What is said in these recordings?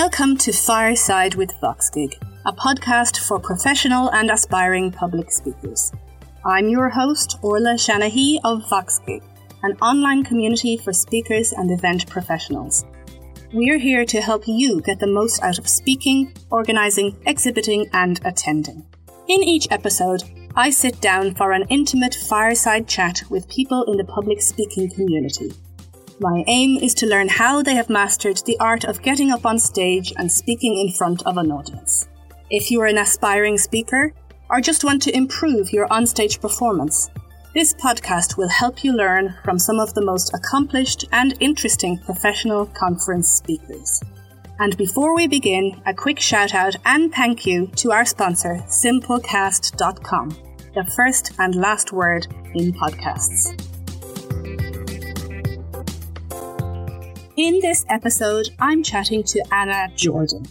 Welcome to Fireside with VoxGig, a podcast for professional and aspiring public speakers. I'm your host, Orla Shanahy of VoxGig, an online community for speakers and event professionals. We're here to help you get the most out of speaking, organising, exhibiting, and attending. In each episode, I sit down for an intimate fireside chat with people in the public speaking community. My aim is to learn how they have mastered the art of getting up on stage and speaking in front of an audience. If you are an aspiring speaker or just want to improve your onstage performance, this podcast will help you learn from some of the most accomplished and interesting professional conference speakers. And before we begin, a quick shout out and thank you to our sponsor, simplecast.com, the first and last word in podcasts. In this episode, I'm chatting to Anna Jordan.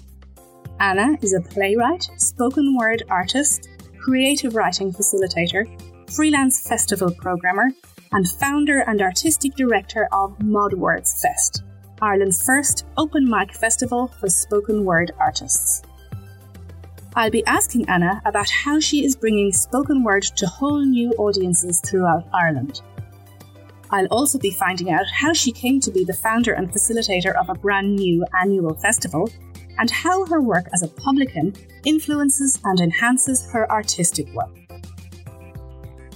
Anna is a playwright, spoken word artist, creative writing facilitator, freelance festival programmer, and founder and artistic director of ModWords Fest, Ireland's first open mic festival for spoken word artists. I'll be asking Anna about how she is bringing spoken word to whole new audiences throughout Ireland. I'll also be finding out how she came to be the founder and facilitator of a brand new annual festival and how her work as a publican influences and enhances her artistic work.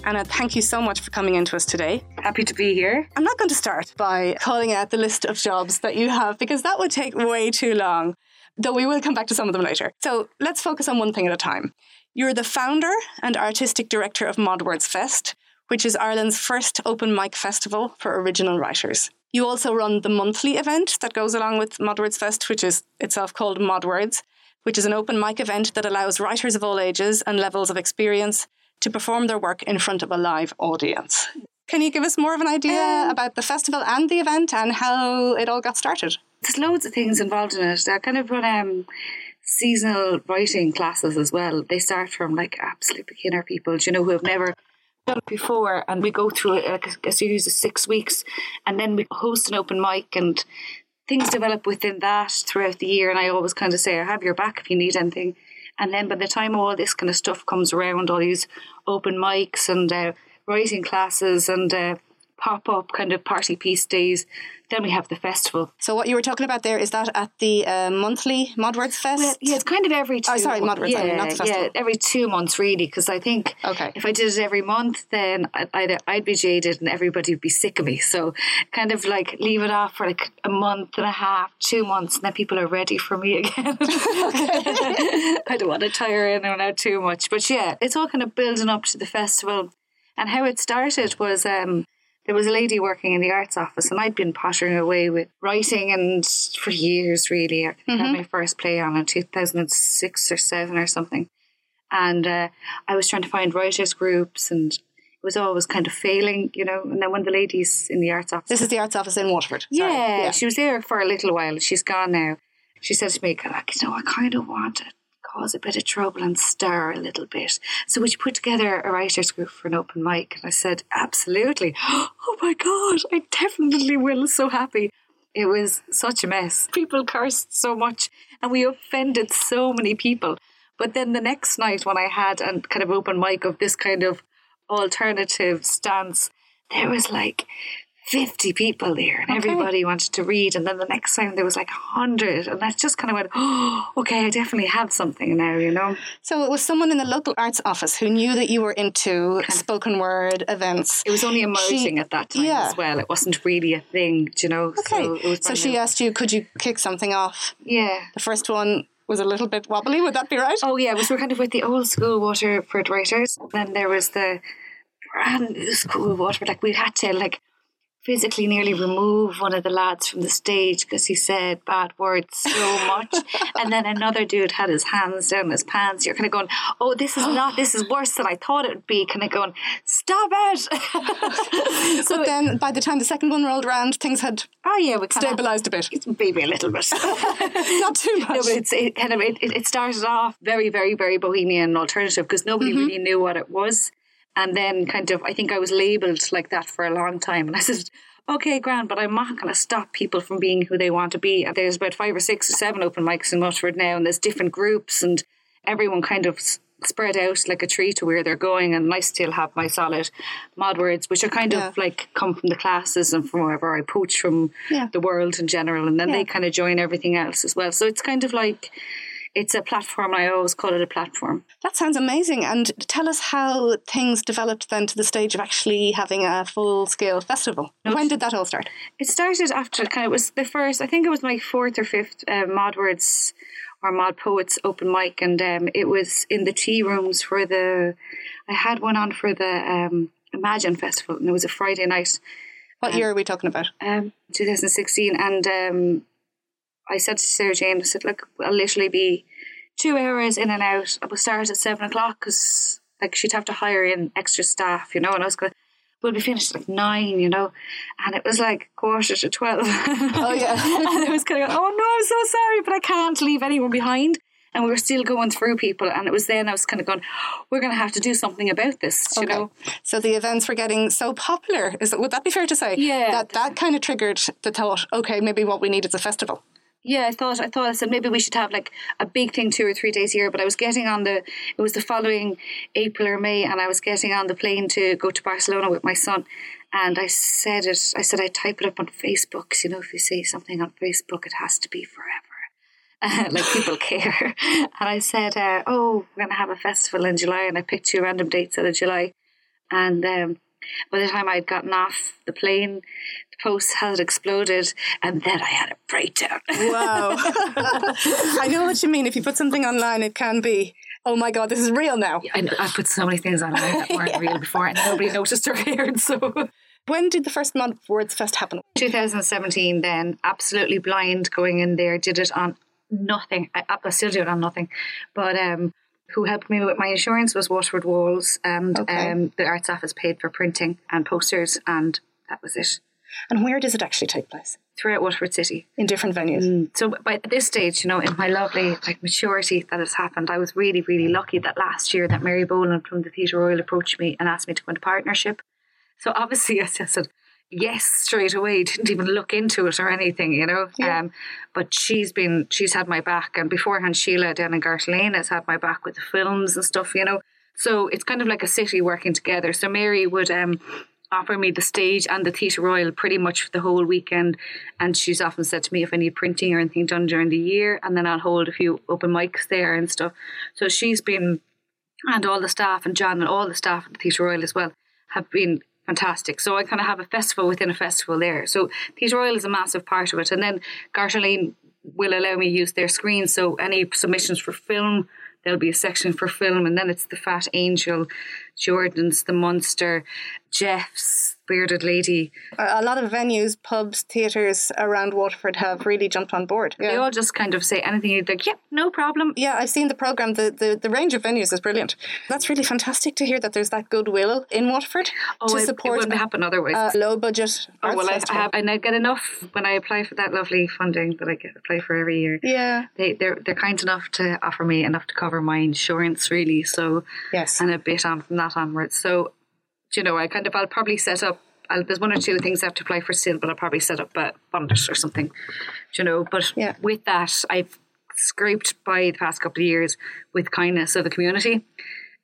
Anna, thank you so much for coming in to us today. Happy to be here. I'm not going to start by calling out the list of jobs that you have because that would take way too long, though we will come back to some of them later. So let's focus on one thing at a time. You're the founder and artistic director of ModWords Fest, which is Ireland's first open mic festival for original writers. You also run the monthly event that goes along with ModWords Fest, which is itself called ModWords, which is an open mic event that allows writers of all ages and levels of experience to perform their work in front of a live audience. Can you give us more of an idea um, about the festival and the event and how it all got started? There's loads of things involved in it. I kind of run um, seasonal writing classes as well. They start from like absolute beginner people, you know, who have never before, and we go through a, a series of six weeks, and then we host an open mic, and things develop within that throughout the year. And I always kind of say, I have your back if you need anything. And then by the time all this kind of stuff comes around, all these open mics and uh, writing classes and uh, pop up kind of party piece days, then we have the festival. So what you were talking about there is that at the uh, monthly Modwords Fest? Well, yeah, it's kind of every two. Oh, sorry, Modwords. Yeah, I mean, not the festival. yeah, every two months really. Because I think okay. if I did it every month, then I'd, I'd be jaded and everybody would be sick of me. So kind of like leave it off for like a month and a half, two months, and then people are ready for me again. I don't want to tire anyone out too much, but yeah, it's all kind of building up to the festival. And how it started was. um there was a lady working in the arts office, and I'd been pottering away with writing and for years, really. I mm-hmm. had my first play on in 2006 or 7 or something. And uh, I was trying to find writers' groups, and it was always kind of failing, you know. And then one of the ladies in the arts office. This is the arts office in Waterford. Yeah, yeah, she was there for a little while. She's gone now. She said to me, like, you know, I kind of want it cause a bit of trouble and stir a little bit. So would you put together a writers group for an open mic? And I said, absolutely. Oh my God, I definitely will. So happy. It was such a mess. People cursed so much and we offended so many people. But then the next night when I had a kind of open mic of this kind of alternative stance, there was like 50 people there and okay. everybody wanted to read. And then the next time there was like 100. And that just kind of went, oh, okay, I definitely have something now, you know? So it was someone in the local arts office who knew that you were into kind spoken word events. It was only emerging she, at that time yeah. as well. It wasn't really a thing, you know? Okay. So, so she asked you, could you kick something off? Yeah. The first one was a little bit wobbly. Would that be right? Oh yeah, we were kind of with the old school Waterford writers. Then there was the brand new school Waterford. Like we had to like physically nearly remove one of the lads from the stage because he said bad words so much. and then another dude had his hands down his pants. You're kind of going, oh, this is not, this is worse than I thought it would be. Kind of going, stop it. so but then by the time the second one rolled around, things had oh yeah, we stabilized a bit. Maybe a little bit. not too much. No, but it's it kind of, it, it started off very, very, very bohemian alternative because nobody mm-hmm. really knew what it was. And then kind of, I think I was labeled like that for a long time. And I said, okay, grand, but I'm not going to stop people from being who they want to be. And There's about five or six or seven open mics in Waterford now, and there's different groups, and everyone kind of spread out like a tree to where they're going. And I still have my solid mod words, which are kind Yeah. of like come from the classes and from wherever I poach from Yeah. the world in general, and then Yeah. they kind of join everything else as well. So it's kind of like it's a platform. I always call it a platform. That sounds amazing. And tell us how things developed then to the stage of actually having a full scale festival. When did that all start? It started after kind of it was the first. I think it was my fourth or fifth uh, Mod Words or Mod Poets open mic, and um, it was in the tea rooms for the. I had one on for the um, Imagine Festival, and it was a Friday night, What year are we talking about? um, 2016, and um, I said to Sarah Jane, I said, "Look, I'll literally be two hours in and out. I will start at seven o'clock because like she'd have to hire in extra staff, you know, and I was going." We'll be finished at like nine, you know, and it was like quarter to twelve. Oh yeah. and I was kind of, oh no, I'm so sorry, but I can't leave anyone behind. And we were still going through people, and it was then I was kind of going, we're going to have to do something about this, you know. So the events were getting so popular. Is that, would that be fair to say? Yeah. That that kind of triggered the thought. Okay, maybe what we need is a festival. Yeah, I thought I thought I said maybe we should have like a big thing two or three days year. But I was getting on the it was the following April or May, and I was getting on the plane to go to Barcelona with my son. And I said it. I said I type it up on Facebook. you know, if you say something on Facebook, it has to be forever. like people care. And I said, uh, "Oh, we're gonna have a festival in July," and I picked two random dates out of July. And um, by the time I'd gotten off the plane, the post had exploded, and then I had a breakdown. Wow. I know what you mean. If you put something online, it can be, oh my God, this is real now. I, know, I put so many things on there that weren't real before, and nobody noticed or cared. So, When did the first Mod Words Fest happen? 2017, then absolutely blind going in there, did it on nothing. I, I still do it on nothing, but um, who helped me with my insurance was Waterford Walls, and Okay. um, the arts office paid for printing and posters, and that was it And where does it actually take place? throughout Waterford City. In different venues. So by this stage, you know, in my lovely like maturity that has happened, I was really, really lucky that last year that Mary Boland from the Theatre Royal approached me and asked me to go into partnership. So obviously I said yes straight away, didn't even look into it or anything, you know. Yeah. Um but she's been she's had my back and beforehand Sheila down in Garter Lane has had my back with the films and stuff, you know. So it's kind of like a city working together. So Mary would um offer me the stage and the Theatre Royal pretty much for the whole weekend. And she's often said to me if I need printing or anything done during the year, and then I'll hold a few open mics there and stuff. So she's been, and all the staff, and John and all the staff at the Theatre Royal as well, have been fantastic. So I kind of have a festival within a festival there. So Theatre Royal is a massive part of it. And then Garter Lane will allow me use their screen. So any submissions for film, there'll be a section for film. And then it's the Fat Angel, Jordan's, The Monster, Jeff's, Bearded Lady. A, a lot of venues, pubs, theatres around Waterford have really jumped on board. They all just kind of say anything. You're like, yep, no problem. Yeah, I've seen the program. The, the the range of venues is brilliant. That's really fantastic to hear that there's that goodwill in Waterford Oh, to it, it support wouldn't happen otherwise. a low budget oh, well, I, I have, and I get enough when I apply for that lovely funding that I get apply for every year. yeah. They they're they're kind enough to offer me enough to cover my insurance, really. So Yes. and a bit on from that onwards. So, you know, I kind of I'll probably set up. I'll, there's one or two things I have to apply for still, but I'll probably set up a fund or something. You know? But Yeah. with that, I've scraped by the past couple of years with kindness of the community,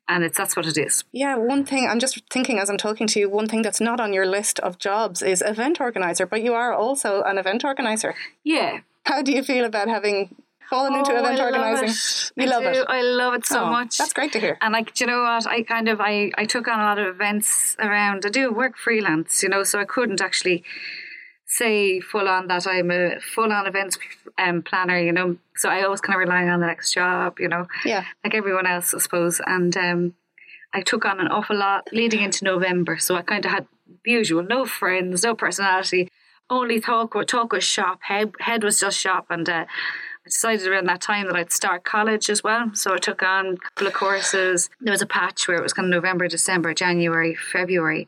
and it's that's what it is. Yeah, one thing I'm just thinking as I'm talking to you, one thing that's not on your list of jobs is event organizer, but you are also an event organizer. Yeah. How do you feel about having fallen into Oh, event I organizing? it. You I love do. it. I love it so Oh, much. That's great to hear. And like, do you know what? I kind of I I took on a lot of events around. I do work freelance, you know, so I couldn't actually say full on that I'm a full on events um, planner, you know. So I always kind of rely on the next job, you know, Yeah. like everyone else, I suppose. And um, I took on an awful lot leading into November, so I kind of had the usual: no friends, no personality, only talk. Talk was shop. Head head was just shop, and. Uh, I decided around that time that I'd start college as well. So I took on a couple of courses. There was a patch where it was kind of November, December, January, February.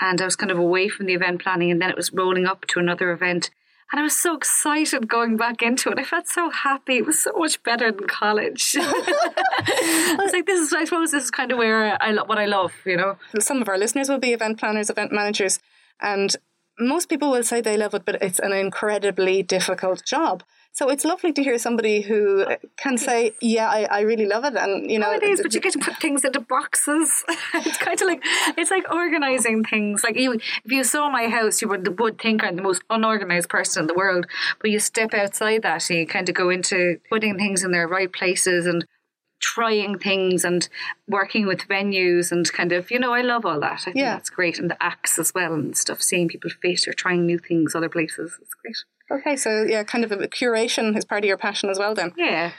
And I was kind of away from the event planning and then it was rolling up to another event. And I was so excited going back into it. I felt so happy. It was so much better than college. I was like, this is, I suppose this is kind of where I lo- what I love, you know? Some of our listeners will be event planners, event managers, and most people will say they love it, but it's an incredibly difficult job. So it's lovely to hear somebody who can say, "Yeah, I, I really love it," and you know, it is. But you get to put things into boxes. it's kind of like it's like organizing things. Like you, if you saw my house, you would would think I'm the most unorganized person in the world. But you step outside that, and you kind of go into putting things in their right places and trying things and working with venues and kind of you know I love all that. I think Yeah. that's great and the acts as well and stuff. Seeing people fit or trying new things other places. It's great. Okay, so yeah, kind of a curation is part of your passion as well. Then Yeah.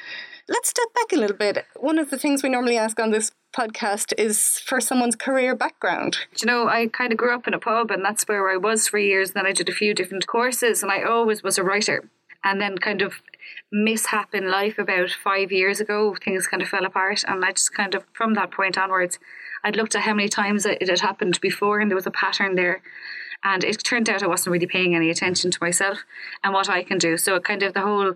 let's step back a little bit. One of the things we normally ask on this podcast is for someone's career background. Do you know, I kind of grew up in a pub and that's where I was for years. Then I did a few different courses and I always was a writer. And then kind of mishap in life about five years ago, things kind of fell apart. And I just kind of, from that point onwards, I'd looked at how many times it it had happened before and there was a pattern there. And it turned out I wasn't really paying any attention to myself and what I can do. So kind of the whole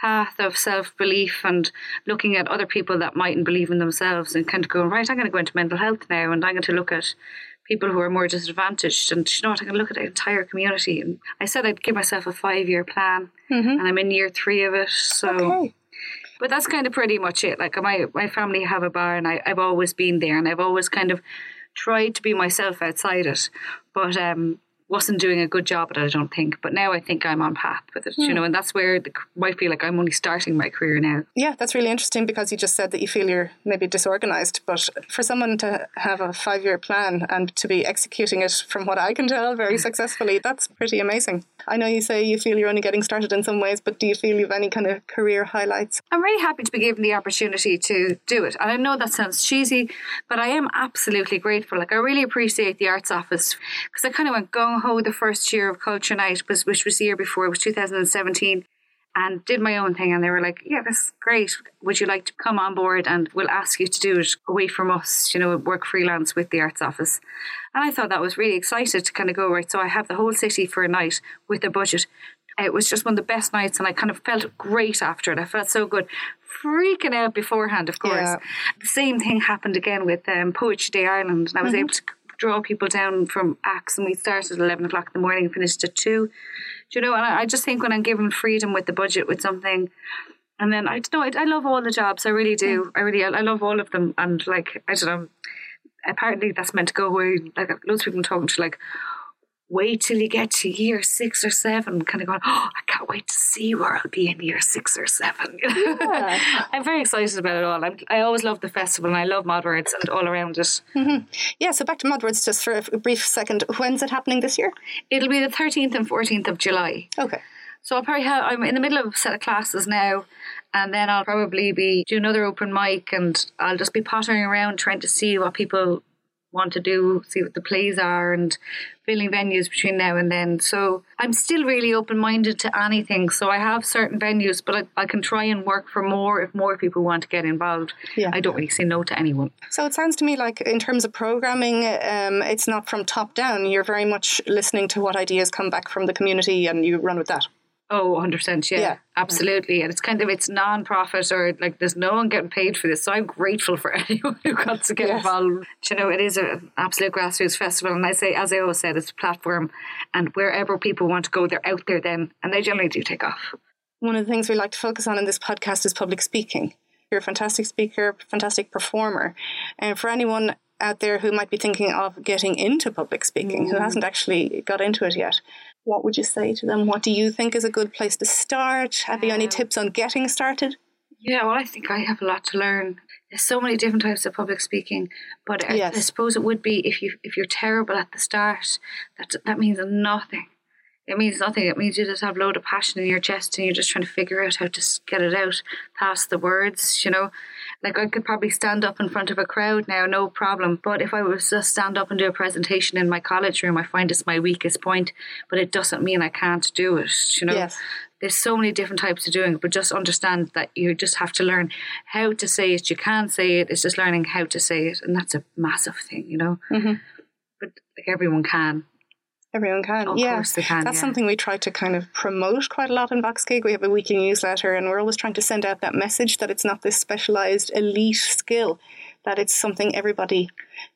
path of self belief and looking at other people that mightn't believe in themselves and kind of going, right, I'm going to go into mental health now and I'm going to look at people who are more disadvantaged and you know what, I can look at the entire community. And I said I'd give myself a five year plan mm-hmm. and I'm in year three of it. So Okay. but that's kind of pretty much it. Like my my family have a bar, and I, I've always been there, and I've always kind of tried to be myself outside it, but um, wasn't doing a good job at it. I don't think. But now I think I'm on path with it. You hmm. know, and that's where the, I feel like I'm only starting my career now. Yeah, that's really interesting because you just said that you feel you're maybe disorganized, but for someone to have a five year plan and to be executing it from what I can tell very successfully, that's pretty amazing. I know you say you feel you're only getting started in some ways, but do you feel you have any kind of career highlights? I'm really happy to be given the opportunity to do it. And I know that sounds cheesy, but I am absolutely grateful. Like, I really appreciate the Arts Office because I kind of went gung ho the first year of Culture Night, was, which was the year before, it was 2017, and did my own thing. And they were like, Yeah, that's great. Would you like to come on board? And we'll ask you to do it away from us, you know, work freelance with the Arts Office. And I thought that was really excited to kind of go, right, so I have the whole city for a night with a budget. It was just one of the best nights, and I kind of felt great after it. I felt so good. Freaking out beforehand, of course. Yeah. The same thing happened again with um, Poetry Day Ireland, and I was able to draw people down from acts, and we started at 11 o'clock in the morning and finished at 2. Do you know, and I, I just think when I'm given freedom with the budget with something, and then I don't know, I, I love all the jobs, I really do. Mm. I really, I love all of them, and like, I don't know, apparently that's meant to go away. Like loads of people I'm talking to, like, wait till you get to year six or seven, kind of going, oh, I can't wait to see where I'll be in year six or seven. Yeah. I'm very excited about it all. I'm, I always love the festival and I love Modwords and all around it. Mm-hmm. Yeah, so back to Modwords just for a brief second. When's it happening this year? It'll be the 13th and 14th of July. Okay. So I'll probably have, I'm in the middle of a set of classes now, and then I'll probably be doing another open mic, and I'll just be pottering around trying to see what people want to do, see what the plays are, and filling venues between now and then. So I'm still really open minded to anything. So I have certain venues, but I, I can try and work for more if more people want to get involved. Yeah. I don't really say no to anyone. So it sounds to me like, in terms of programming, um, it's not from top down. You're very much listening to what ideas come back from the community and you run with that. Oh, 100%. Yeah, Yeah. absolutely. And it's kind of, it's non-profit or like there's no one getting paid for this. So I'm grateful for anyone who wants to get Yes. involved. You know, it is an absolute grassroots festival. And I say, as I always said, it's a platform. And wherever people want to go, they're out there then. And they generally do take off. One of the things we like to focus on in this podcast is public speaking. You're a fantastic speaker, fantastic performer. And for anyone out there who might be thinking of getting into public speaking, who mm. hasn't actually got into it yet, what would you say to them? What do you think is a good place to start? Have you any tips on getting started? Yeah, well, I think I have a lot to learn. There's so many different types of public speaking, but uh, I, Yes. I suppose it would be if you if you're terrible at the start, that that means nothing. It means nothing. It means you just have a load of passion in your chest and you're just trying to figure out how to get it out past the words, you know. Like I could probably stand up in front of a crowd now, no problem. But if I was to stand up and do a presentation in my college room, I find it's my weakest point. But it doesn't mean I can't do it, you know Yes. there's so many different types of doing it, but just understand that you just have to learn how to say it. You can say it. It's just learning how to say it, and that's a massive thing, you know. Mhm. But like everyone can. Everyone can. Of yeah. course they can, That's yeah. something we try to kind of promote quite a lot in Voxgig. We have a weekly newsletter and we're always trying to send out that message that it's not this specialized elite skill that it's something everybody.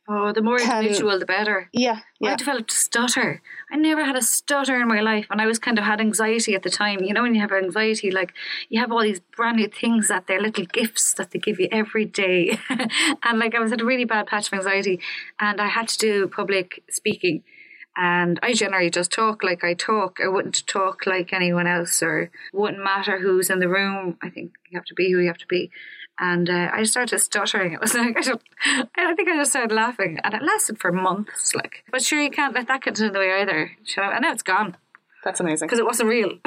Oh, the more Can- individual, the better. Yeah, yeah. I developed a stutter. I never had a stutter in my life, and I was kind of had anxiety at the time. You know, when you have anxiety, like you have all these brand new things that they're little gifts that they give you every day, and like I was at a really bad patch of anxiety, and I had to do public speaking. And I generally just talk like I talk. I wouldn't talk like anyone else, or wouldn't matter who's in the room. I think you have to be who you have to be. And uh, I started stuttering. It was like I, don't, I think I just started laughing, and it lasted for months. Like, but sure, you can't let that get in the way either. You know? And now it's gone that's amazing. because it wasn't real.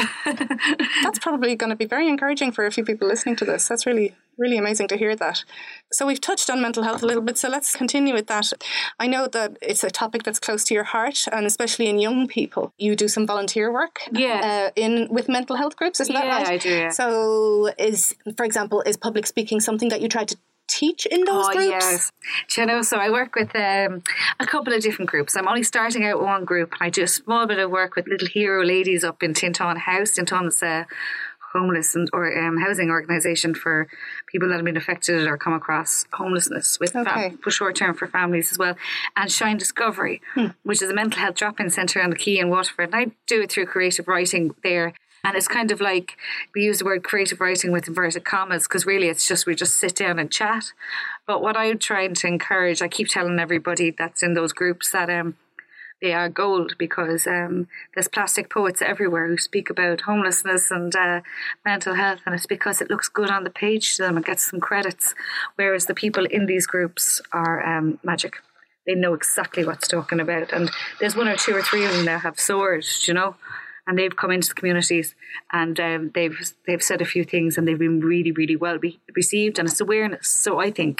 That's probably going to be very encouraging for a few people listening to this. That's really, really amazing to hear that. So, we've touched on mental health a little bit, so let's continue with that. I know that it's a topic that's close to your heart, and especially in young people. You do some volunteer work Yeah. uh, in with mental health groups, isn't that right? Yeah? I do, yeah. So, is, for example, is public speaking something that you try to teach in those Oh groups? yes, Do you know. So I work with um, a couple of different groups. I'm only starting out with one group, and I do a small bit of work with Little Hero Ladies up in Tinton House. Tinton's a homeless and or um, housing organisation for people that have been affected or come across homelessness with fam- Okay. for short term for families as well. And Shine Discovery, which is a mental health drop in centre on the Quay in Waterford. And I do it through creative writing there. And it's kind of like we use the word creative writing with inverted commas because really it's just we just sit down and chat. But what I'm trying to encourage, I keep telling everybody that's in those groups that um, they are gold because um, there's plastic poets everywhere who speak about homelessness and uh, mental health, and it's because it looks good on the page to them and gets some credits. Whereas the people in these groups are um, magic. They know exactly what's talking about, and there's one or two or three of them that have swords, you know, and they've come into the communities and um, they've they've said a few things and they've been really really well be- received, and it's awareness. So I think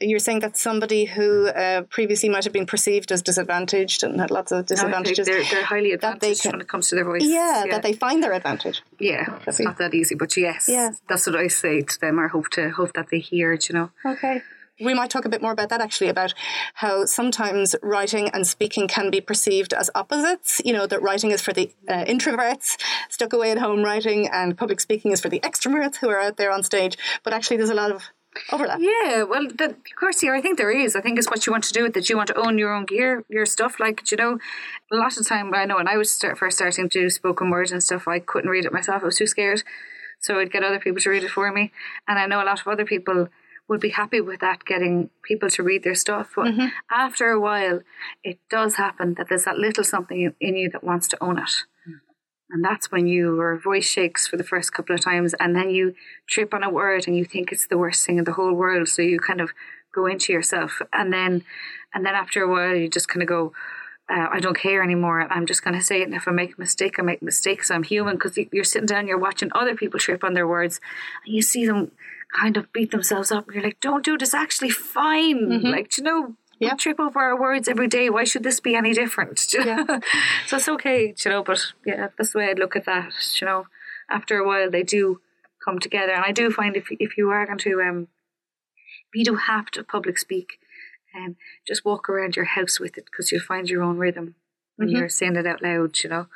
You're saying that somebody who uh, previously might have been perceived as disadvantaged and had lots of disadvantages. they're, they're highly that they can- when it comes to their voice. yeah, that they find their advantage. Yeah, it's not that easy, but yes, Yeah. that's what I say to them. I hope to hope that they hear it. You know, Okay. We might talk a bit more about that actually, about how sometimes writing and speaking can be perceived as opposites. You know, that writing is for the uh, introverts, stuck away at home writing, and public speaking is for the extroverts who are out there on stage. But actually, there's a lot of overlap. yeah. Well, the, of course, here I think there is. I think it's what you want to do with it. You want to own your own gear, your stuff. Like you know, a lot of time I know when I was start, first starting to do spoken words and stuff, I couldn't read it myself. I was too scared, so I'd get other people to read it for me. And I know a lot of other people would be happy with that, getting people to read their stuff. But after a while, it does happen that there's that little something in you that wants to own it. And that's when your voice shakes for the first couple of times, and then you trip on a word and you think it's the worst thing in the whole world. So you kind of go into yourself, and then, and then after a while, you just kind of go, uh, "I don't care anymore. I'm just going to say it. And if I make a mistake, I make mistakes. I'm human." Because you're sitting down, you're watching other people trip on their words, and you see them kind of beat themselves up. And you're like, "Don't do it. It's actually fine. Like, do you know." Yeah. We trip over our words every day. Why should this be any different? Do know? so it's okay, do you know. But yeah, that's the way I look at that. do You know, after a while they do come together, and I do find if if you are going to um, if you don't have to public speak, um, just walk around your house with it because you'll find your own rhythm when you're saying it out loud. You know.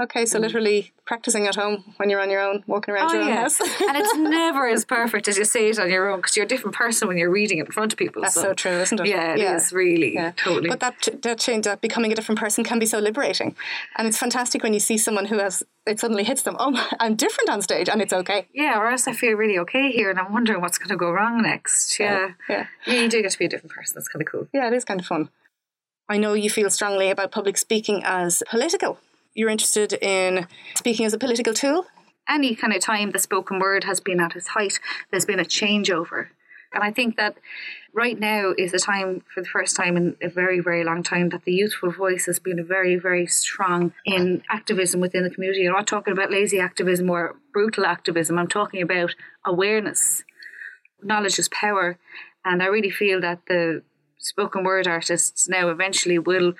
Okay, so mm. literally practicing at home when you're on your own, walking around oh, your own house. and it's never as perfect as you say it on your own because you're a different person when you're reading it in front of people. That's so true, isn't it? Yeah, it is Yeah. really Yeah. totally. But that that change, that becoming a different person, can be so liberating, and it's fantastic when you see someone who has it suddenly hits them. Oh, I'm different on stage, and it's okay. Yeah, or else I feel really okay here and I'm wondering what's going to go wrong next. Yeah. Yeah. Yeah, you do get to be a different person. That's kind of cool. Yeah, it is kind of fun. I know you feel strongly about public speaking as political. You're interested in speaking as a political tool. Any kind of time the spoken word has been at its height, there's been a changeover. And I think that right now is a time, for the first time in a very, very long time, that the youthful voice has been very, very strong in activism within the community. I'm not talking about lazy activism or brutal activism. I'm talking about awareness. Knowledge is power. And I really feel that the spoken word artists now eventually will,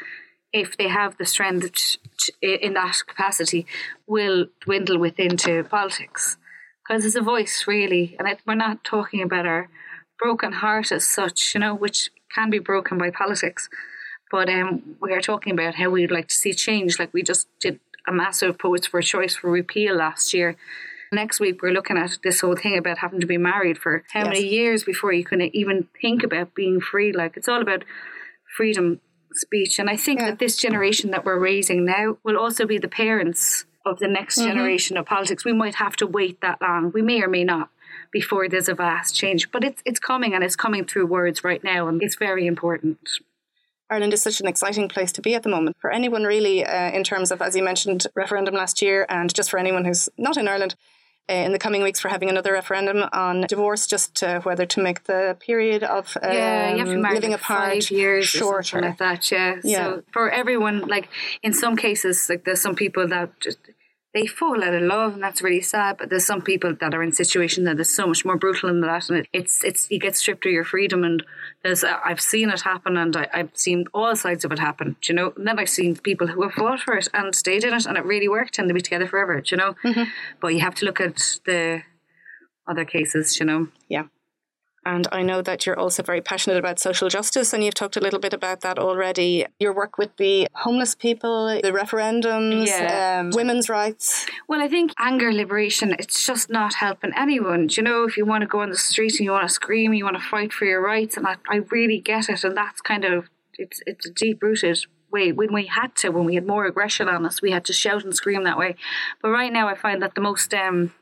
if they have the strength in that capacity, will dwindle within to politics. Because it's a voice, really. And it, we're not talking about our broken heart as such, you know, which can be broken by politics. But um, we are talking about how we'd like to see change. Like we just did a massive Poets for Choice for repeal last year. Next week, we're looking at this whole thing about having to be married for how Yes. many years before you can even think about being free. Like, it's all about freedom speech. And I think Yeah. that this generation that we're raising now will also be the parents of the next Mm-hmm. generation of politics. We might have to wait that long. We may or may not before there's a vast change. But it's it's coming and it's coming through words right now and it's very important. Ireland is such an exciting place to be at the moment for anyone, really, uh, in terms of, as you mentioned, referendum last year, and just for anyone who's not in Ireland. In the coming weeks, for having another referendum on divorce, just uh, whether to make the period of um, yeah, you have to marry living like apart five years shorter. like that. Yeah. Yeah. So for everyone, like in some cases, like there's some people that just they fall out of love, and that's really sad. But there's some people that are in situation that is so much more brutal than that, and it, it's it's you get stripped of your freedom. And there's I've seen it happen, and I, I've seen all sides of it happen. You know, and then I've seen people who have fought for it and stayed in it, and it really worked, and they be together forever. You know, Mm-hmm. but you have to look at the other cases. you know. Yeah. And I know that you're also very passionate about social justice, and you've talked a little bit about that already. Your work with the homeless people, the referendums, Yeah. um, women's rights. Well, I think anger liberation, it's just not helping anyone. Do you know, if you want to go on the street and you want to scream, you want to fight for your rights, and I, I really get it. And that's kind of, it's, it's a deep rooted way. When we had to, when we had more aggression on us, we had to shout and scream that way. But right now, I find that the most um,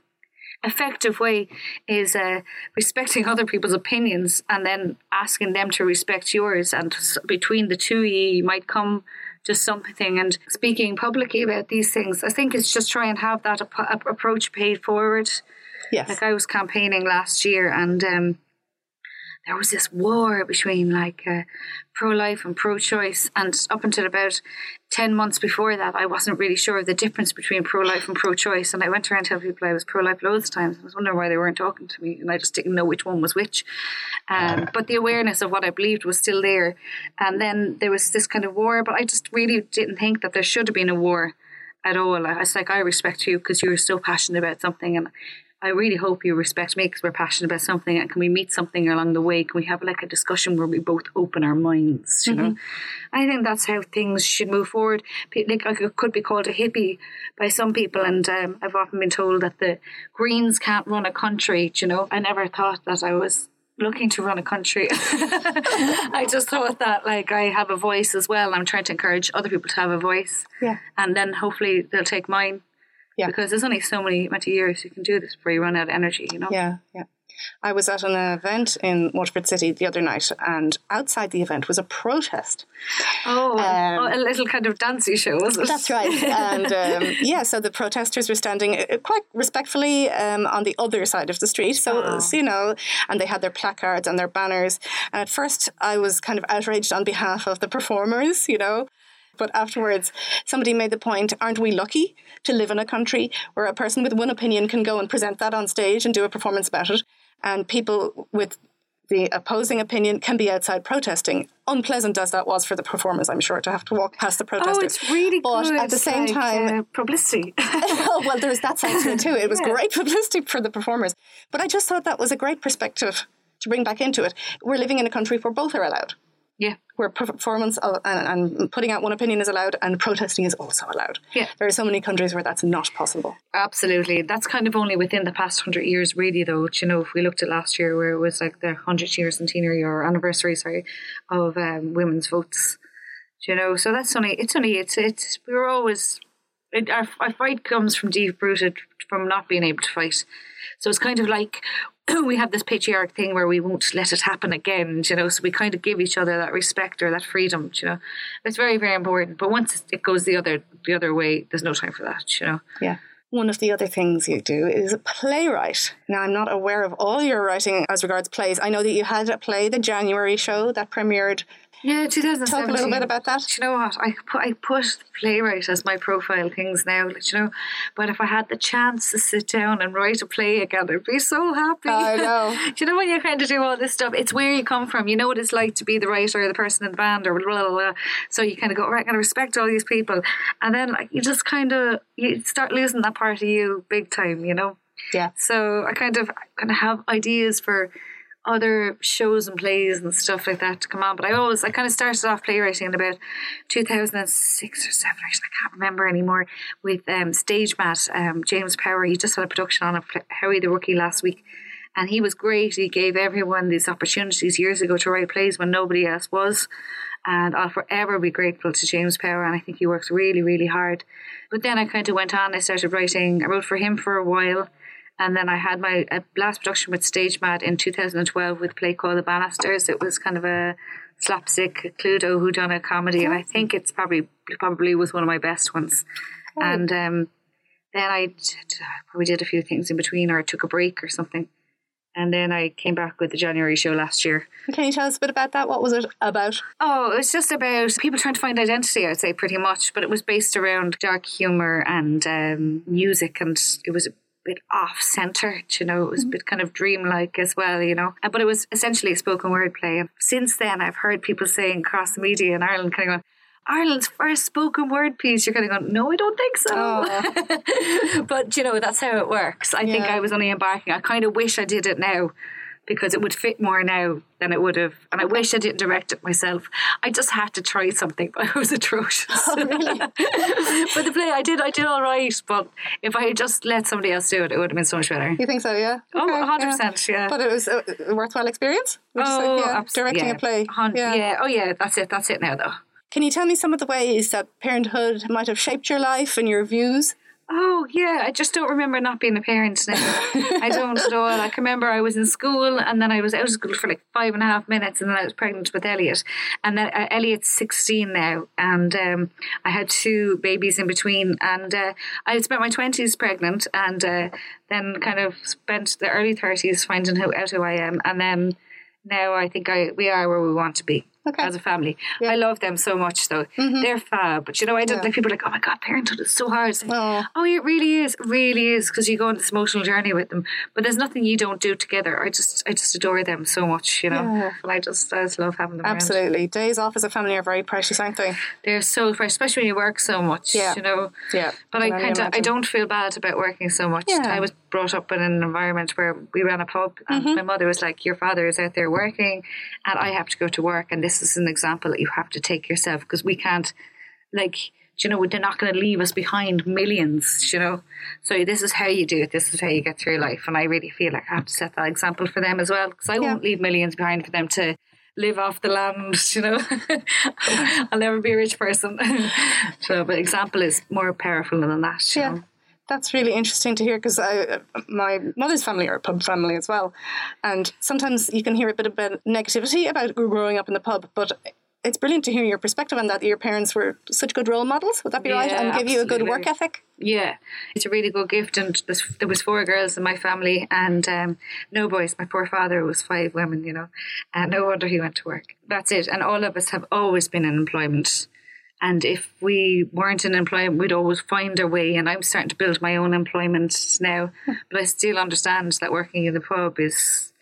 effective way is uh, respecting other people's opinions and then asking them to respect yours. And between the two, you might come to something. And speaking publicly about these things, I think it's just try and have that ap- approach paid forward. Yes. Like I was campaigning last year, and um, there was this war between like uh, pro-life and pro-choice, and up until about ten months before that, I wasn't really sure of the difference between pro-life and pro-choice. And I went around telling people I was pro-life loads of times. I was wondering why they weren't talking to me, and I just didn't know which one was which. Um, but the awareness of what I believed was still there. And then there was this kind of war, but I just really didn't think that there should have been a war at all. I was like, I respect you because you're so passionate about something, and I really hope you respect me because we're passionate about something. And can we meet something along the way? Can we have like a discussion where we both open our minds? You know, I think that's how things should move forward. Like I could- could be called a hippie by some people, and um, I've often been told that the Greens can't run a country. You know, I never thought that I was looking to run a country. I just thought that like I have a voice as well. I'm trying to encourage other people to have a voice. Yeah. And then hopefully they'll take mine. Yeah. Because there's only so many amount of years you can do this before you run out of energy, you know? Yeah, yeah. I was at an event in Waterford City the other night, and outside the event was a protest. Oh, oh, a little kind of dancey show, was it? Um, That's right. And um, yeah, so the protesters were standing uh, quite respectfully um, on the other side of the street. So, so, you know, and they had their placards and their banners. And at first, I was kind of outraged on behalf of the performers, you know. But afterwards, somebody made the point aren't we lucky to live in a country where a person with one opinion can go and present that on stage and do a performance about it? And people with the opposing opinion can be outside protesting. Unpleasant as that was for the performers, I'm sure, to have to walk past the protesters. Oh, it's really But good. at the same like, time, uh, publicity. oh, well, there's that side to it too. It was great publicity for the performers. But I just thought that was a great perspective to bring back into it. We're living in a country where both are allowed, yeah. where performance and, and putting out one opinion is allowed, and protesting is also allowed. Yeah. There are so many countries where that's not possible. Absolutely. That's kind of only within the past hundred years, really, though. Do You know, if we looked at last year where it was like the hundred year centenary or anniversary, sorry, of um, women's votes. Do You know, so that's only, it's only, it's, it's, we were always, our, fight comes from deep rooted from not being able to fight. So it's kind of like we have this patriarch thing where we won't let it happen again, you know, so we kind of give each other that respect or that freedom, you know. It's very, very important. But once it goes the other the other way, there's no time for that, you know. Yeah. One of the other things you do is a playwright. Now, I'm not aware of all your writing as regards plays. I know that you had a play, the January show, that premiered. Yeah, 2017. Talk a little bit about that. Do you know what? I put I put playwright as my profile things now, you know. But if I had the chance to sit down and write a play again, I'd be so happy. I know. do you know when you're kind of do all this stuff? It's where you come from. You know what it's like to be the writer or the person in the band or blah blah blah. So you kind of go, right, I'm gonna respect all these people, and then like, you just kind of you start losing that part of you big time, you know. Yeah. So I kind of kind of have ideas for other shows and plays and stuff like that to come on. But I always, I kind of started off playwriting in about 2006 or 7, actually, I can't remember anymore, with um, Stage Mad, um, James Power. He just had a production on a Howie the Rookie last week. And he was great. He gave everyone these opportunities years ago to write plays when nobody else was. And I'll forever be grateful to James Power. And I think he works really, really hard. But then I kind of went on. I started writing. I wrote for him for a while. And then I had my last production with Stage Mad in 2012 with a play called The Bannisters. It was kind of a slapstick Cluedo who done a comedy. And I think it's probably probably was one of my best ones. And um, then I probably did a few things in between or took a break or something. And then I came back with the January show last year. Can you tell us a bit about that? What was it about? Oh, it was just about people trying to find identity, I'd say, pretty much. But it was based around dark humour and um, music, and it was a bit off centre, you know, it was a mm-hmm. bit kind of dreamlike as well, you know. But it was essentially a spoken word play. And since then, I've heard people saying across the media in Ireland, kind of going, Ireland's first spoken word piece. You're kind of going, no, I don't think so. Oh. but you know, that's how it works. I yeah. think I was only embarking. I kind of wish I did it now because it would fit more now than it would have. And I wish I didn't direct it myself. I just had to try something, but it was atrocious. Oh, really? but the play, I did, I did all right. But if I had just let somebody else do it, it would have been so much better. You think so? Yeah. Oh, okay, oh, 100%. Yeah. yeah. But it was a worthwhile experience. oh, yeah, absolutely. Directing yeah. a play. Yeah. yeah. Oh, yeah. That's it. That's it now, though. Can you tell me some of the ways that parenthood might have shaped your life and your views? Oh yeah, I just don't remember not being a parent now. I don't at all. I can remember I was in school and then I was out of school for like five and a half minutes and then I was pregnant with Elliot. And then uh, Elliot's sixteen now, and um, I had two babies in between. And uh, I had spent my twenties pregnant, and uh, then kind of spent the early thirties finding who, out who I am, and then now I think I we are where we want to be okay. as a family. Yeah. I love them so much though. Mm-hmm. They're fab. But you know, I don't yeah. like people are like, oh my god, parenthood is so hard. Like, oh. oh, it really is, it really is, because you go on this emotional journey with them. But there's nothing you don't do together. I just, I just adore them so much. You know, yeah. and I just, I just love having them. Absolutely, around. days off as a family are very precious, aren't they? They're so precious, especially when you work so much. Yeah, you know. Yeah. But I kind of, I don't feel bad about working so much. Yeah. I was brought up in an environment where we ran a pub, and mm-hmm. my mother was like, "Your father is out there working, and I have to go to work, and this is an example." that you have to take yourself because we can't, like, you know, they're not going to leave us behind millions, you know. So this is how you do it. This is how you get through life. And I really feel like I have to set that example for them as well because I yeah. won't leave millions behind for them to live off the land, you know. I'll never be a rich person. so, but example is more powerful than that. yeah. Know? That's really interesting to hear because my mother's family are a pub family as well, and sometimes you can hear a bit of negativity about growing up in the pub, but it's brilliant to hear your perspective on that. Your parents were such good role models. Would that be yeah, right? And give you a good work ethic. Yeah, it's a really good gift. And there was four girls in my family, and um, no boys. My poor father was five women. You know, and no wonder he went to work. That's it. And all of us have always been in employment. And if we weren't in employment, we'd always find our way. And I'm starting to build my own employment now, but I still understand that working in the pub is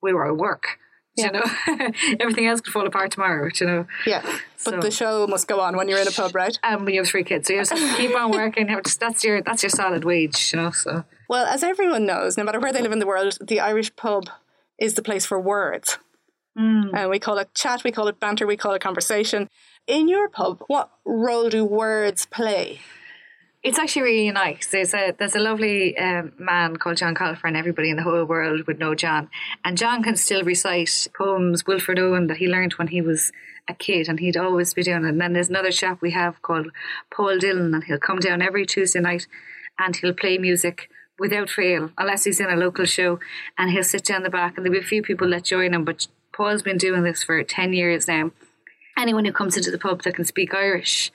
where I work yeah. You know, everything else could fall apart tomorrow. You know. Yeah, but so, the show must go on when you're in a pub, right? And um, when you have three kids, so you have to keep on working. That's your that's your solid wage. You know. So. Well, as everyone knows, no matter where they live in the world, the Irish pub is the place for words. Mm. And we call it chat, we call it banter, we call it conversation. In your pub, what role do words play? It's actually really nice. There's a there's a lovely um, man called John Colfer, and everybody in the whole world would know John. And John can still recite poems Wilfred Owen that he learned when he was a kid, and he'd always be doing it. And then there's another chap we have called Paul Dillon, and he'll come down every Tuesday night, and he'll play music without fail, unless he's in a local show, and he'll sit down the back, and there'll be a few people that join him. But Paul's been doing this for ten years now. Anyone who comes into the pub that can speak Irish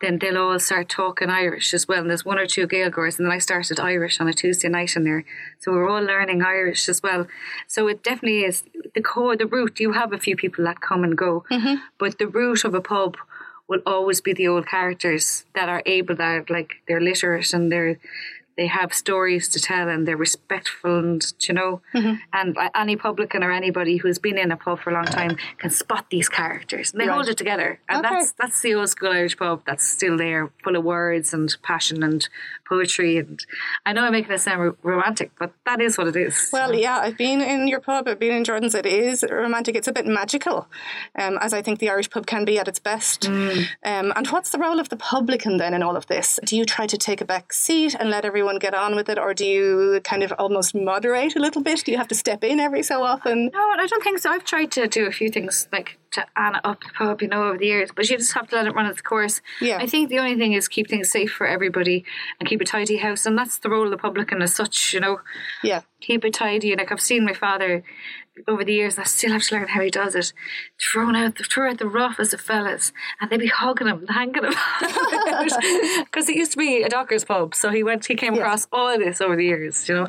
then they'll all start talking Irish as well. And there's one or two Gaeilgeoirs, and then I started Irish on a Tuesday night in there. So we're all learning Irish as well. So it definitely is the core, the root. You have a few people that come and go, mm-hmm. but the root of a pub will always be the old characters that are able, that are like they're literate and they're they have stories to tell and they're respectful and you know Mm-hmm. and any publican or anybody who's been in a pub for a long time can spot these characters and they Right. hold it together and Okay. that's that's the old school Irish pub that's still there full of words and passion and poetry and I know I'm making it sound romantic but that is what it is Well, yeah, I've been in your pub. I've been in Jordan's. It is romantic. It's a bit magical, um, as I think the Irish pub can be at its best. Mm. Um, and what's the role of the publican then in all of this? Do you try to take a back seat and let everyone get on with it, or do you kind of almost moderate a little bit? Do you have to step in every so often? No, I don't think so. I've tried to do a few things like to Anna up the pub, you know, over the years, but you just have to let it run its course. Yeah. I think the only thing is keep things safe for everybody and keep a tidy house, and that's the role of the publican as such, you know. Yeah. Keep it tidy. And like I've seen my father over the years, I still have to learn how he does it. Thrown out, throw out the rough as the fellas, and they'd be hugging him, hanging him, because it used to be a doctor's pub. So he went, he came Yes. across all of this over the years, you know.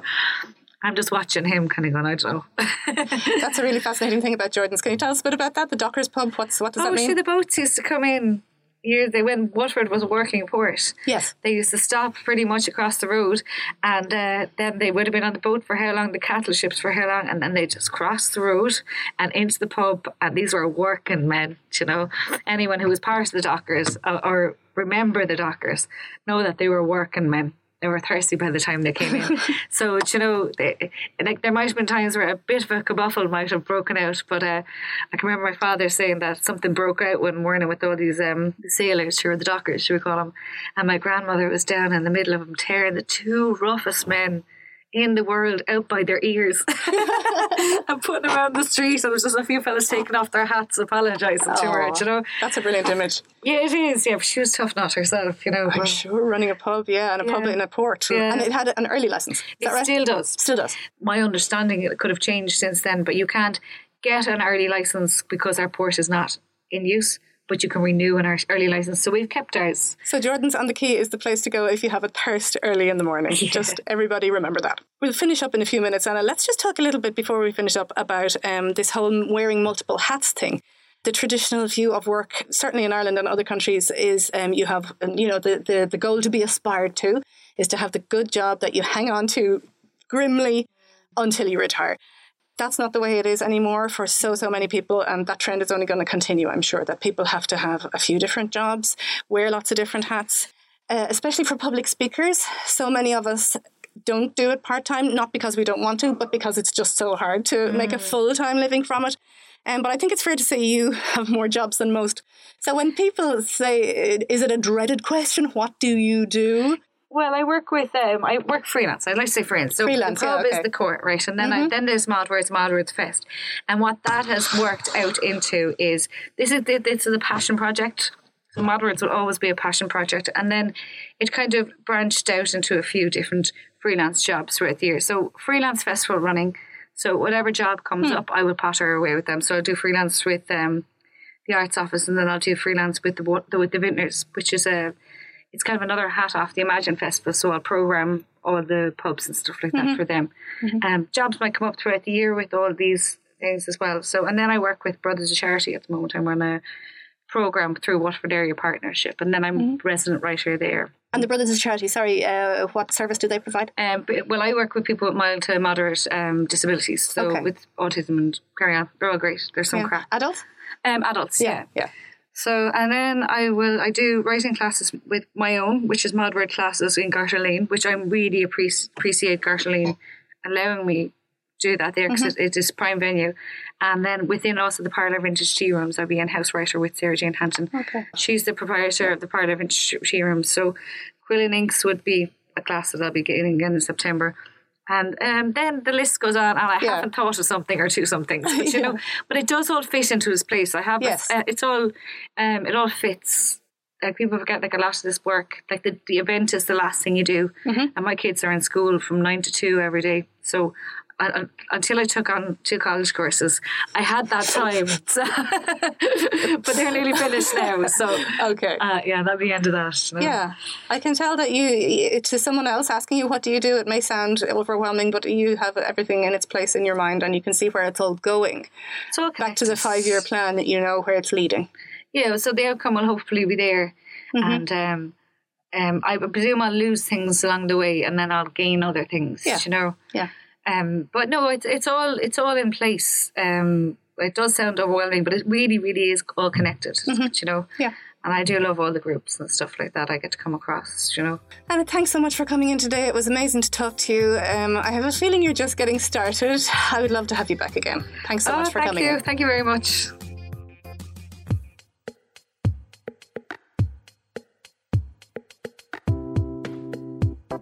I'm just watching him, kind of going, I don't know. That's a really fascinating thing about Jordan's. Can you tell us a bit about that? The Dockers pub. What's what does Oh, that mean? Oh, see, the boats used to come in. Years they when Waterford was a working port. Yes. They used to stop pretty much across the road, and uh, then they would have been on the boat for how long? The cattle ships for how long? And then they just crossed the road and into the pub. And these were working men, you know. Anyone who was part of the dockers or, or remember the dockers know that they were working men. They were thirsty by the time they came in. so, you know, they, like there might have been times where a bit of a kerbuffle might have broken out. But uh, I can remember my father saying that something broke out one morning with all these um, sailors, were the dockers, should we call them. And my grandmother was down in the middle of them tearing the two roughest men in the world out by their ears and putting them around the street. And there's just a few fellas taking off their hats, apologising to her, you know. That's a brilliant image. Yeah, it is. Yeah, but she was tough not herself, you know. I'm sure running a pub, yeah, and a pub in a port, Yeah. and it had an early license. Is It right? still does. Still does. my understanding it could have changed since then, but you can't get an early license because our port is not in use, but you can renew an ear- early license. So we've kept ours. So Jordan's on the Quay is the place to go if you have a thirst early in the morning. Just everybody remember that. We'll finish up in a few minutes, Anna. Let's just talk a little bit before we finish up about um, this whole wearing multiple hats thing. The traditional view of work, certainly in Ireland and other countries, is um, you have, um, you know, the, the, the goal to be aspired to is to have the good job that you hang on to grimly until you retire. That's not the way it is anymore for so, so many people. And that trend is only going to continue, I'm sure, that people have to have a few different jobs, wear lots of different hats, uh, especially for public speakers. So many of us don't do it part time, not because we don't want to, but because it's just so hard to make a full time living from it. Um, but I think it's fair to say you have more jobs than most. So when people say, is it a dreaded question? What do you do? Well, I work with um, I work freelance. I'd like to say freelance. So Freelance, the pub yeah, okay. Mm-hmm. is the court, right? And then I, then there's Modwords, Mod Words Fest, and what that has worked out into is this is this is a passion project. So Modwords will always be a passion project, and then it kind of branched out into a few different freelance jobs throughout the year. So freelance festival running. So whatever job comes Hmm. up, I will potter away with them. So I'll do freelance with um, the arts office, and then I'll do freelance with the the with the vintners, which is a it's kind of another hat off the Imagine Festival. So I'll program all the pubs and stuff like that for them. Um, jobs might come up throughout the year with all these things as well. So and then I work with Brothers of Charity at the moment. I'm on a program through Waterford Area Partnership, and then I'm resident writer there. And the Brothers of Charity, sorry, uh, what service do they provide? Um, but, well, I work with people with mild to moderate um, disabilities, so Okay. with autism and carry on. They're all great. There's some Yeah. crap. Adults? Um, adults, yeah. Yeah. So, and then I will, I do writing classes with my own, which is mod word classes in Garter Lane, which I really appreciate, appreciate Garter Lane allowing me to do that there because mm-hmm. it, it is prime venue. And then within also the Parlour Vintage Tea Rooms, I'll be in house writer with Sarah Jane Hanton. Okay. She's the proprietor of the Parlour Vintage Tea Rooms. So Quill and Inks would be a class that I'll be getting again in September. And um, then the list goes on, and I Yeah. haven't thought of something or two somethings, but you know, but it does all fit into its place. I have, Yes. uh, it's all, um, it all fits. Like people forget, like a lot of this work, like the, the event is the last thing you do, Mm-hmm. and my kids are in school from nine to two every day. So I, I- until I took on two college courses, I had that time. So but they're nearly finished now. So Okay. uh, yeah, that'll be the end of that. know. Yeah, I can tell that you, to someone else asking you, what do you do? It may sound overwhelming, but you have everything in its place in your mind and you can see where it's all going. All Back to the five year plan that you know where it's leading. yeah, so the outcome will hopefully be there. Mm-hmm. And um, um, I presume I'll lose things along the way, and then I'll gain other things. Yeah. You know. Yeah. Um, but no, it's it's all it's all in place. Um, it does sound overwhelming, but it really, really is all connected. You know. Mm-hmm. Yeah. And I do love all the groups and stuff like that I get to come across. You know. Anna, thanks so much for coming in today. It was amazing to talk to you. Um, I have a feeling you're just getting started. I would love to have you back again. Thanks so oh, much for thank coming Thank you, in. thank you very much.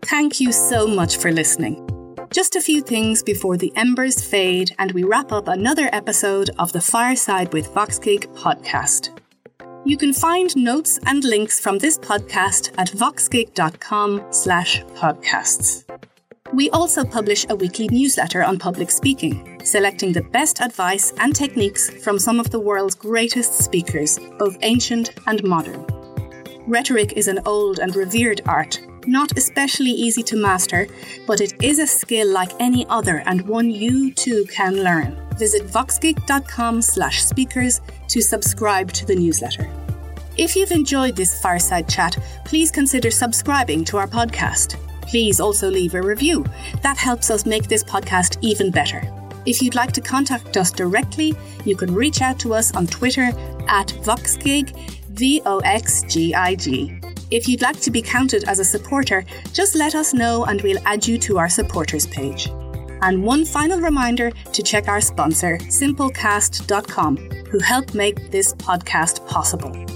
Thank you so much for listening. Just a few things before the embers fade and we wrap up another episode of the Fireside with VoxGig podcast. You can find notes and links from this podcast at voxgig.com slash podcasts. We also publish a weekly newsletter on public speaking, selecting the best advice and techniques from some of the world's greatest speakers, both ancient and modern. Rhetoric is an old and revered art, not especially easy to master, but it is a skill like any other and one you too can learn. Visit voxgig.com slash speakers to subscribe to the newsletter. If you've enjoyed this fireside chat, please consider subscribing to our podcast. Please also leave a review. That helps us make this podcast even better. If you'd like to contact us directly, you can reach out to us on Twitter at VoxGig, V O X G I G. If you'd like to be counted as a supporter, just let us know and we'll add you to our supporters page. And one final reminder to check our sponsor, simplecast.com, who help make this podcast possible.